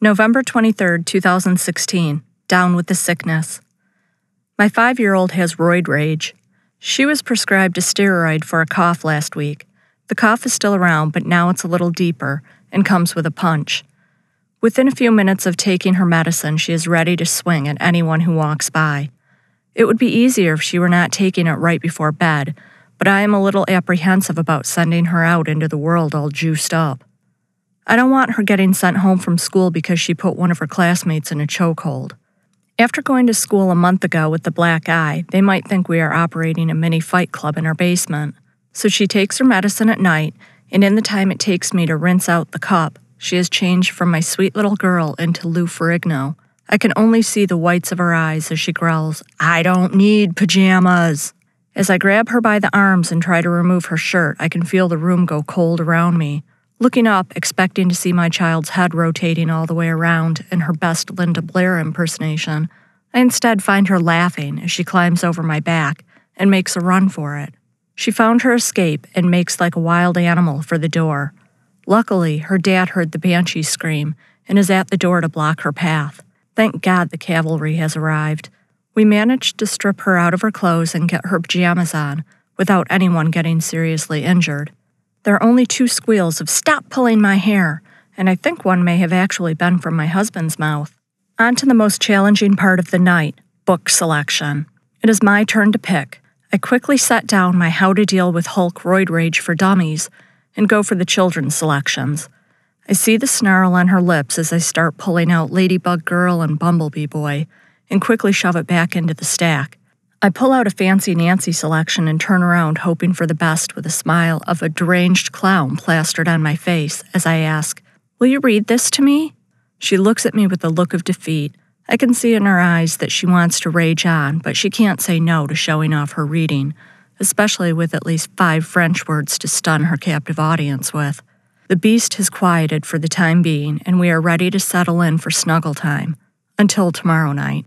November 23, 2016. Down with the sickness. My five year old has roid rage. She was prescribed a steroid for a cough last week. The cough is still around, but now it's a little deeper and comes with a punch. Within a few minutes of taking her medicine, she is ready to swing at anyone who walks by. It would be easier if she were not taking it right before bed, but I am a little apprehensive about sending her out into the world all juiced up. I don't want her getting sent home from school because she put one of her classmates in a chokehold. After going to school a month ago with the black eye, they might think we are operating a mini fight club in our basement. So she takes her medicine at night, and in the time it takes me to rinse out the cup, she has changed from my sweet little girl into Lou Ferrigno. I can only see the whites of her eyes as she growls, I don't need pajamas. As I grab her by the arms and try to remove her shirt, I can feel the room go cold around me. Looking up, expecting to see my child's head rotating all the way around in her best Linda Blair impersonation, I instead find her laughing as she climbs over my back and makes a run for it. She found her escape and makes like a wild animal for the door. Luckily, her dad heard the banshee scream and is at the door to block her path. Thank God the cavalry has arrived. We managed to strip her out of her clothes and get her pajamas on without anyone getting seriously injured. There are only two squeals of stop pulling my hair, and I think one may have actually been from my husband's mouth. On to the most challenging part of the night book selection. It is my turn to pick. I quickly set down my How to Deal with Hulk Roid Rage for Dummies and go for the children's selections. I see the snarl on her lips as I start pulling out Ladybug Girl and Bumblebee Boy and quickly shove it back into the stack. I pull out a fancy Nancy selection and turn around, hoping for the best with a smile of a deranged clown plastered on my face as I ask, Will you read this to me? She looks at me with a look of defeat. I can see in her eyes that she wants to rage on, but she can't say no to showing off her reading, especially with at least five French words to stun her captive audience with. The beast has quieted for the time being, and we are ready to settle in for snuggle time. Until tomorrow night.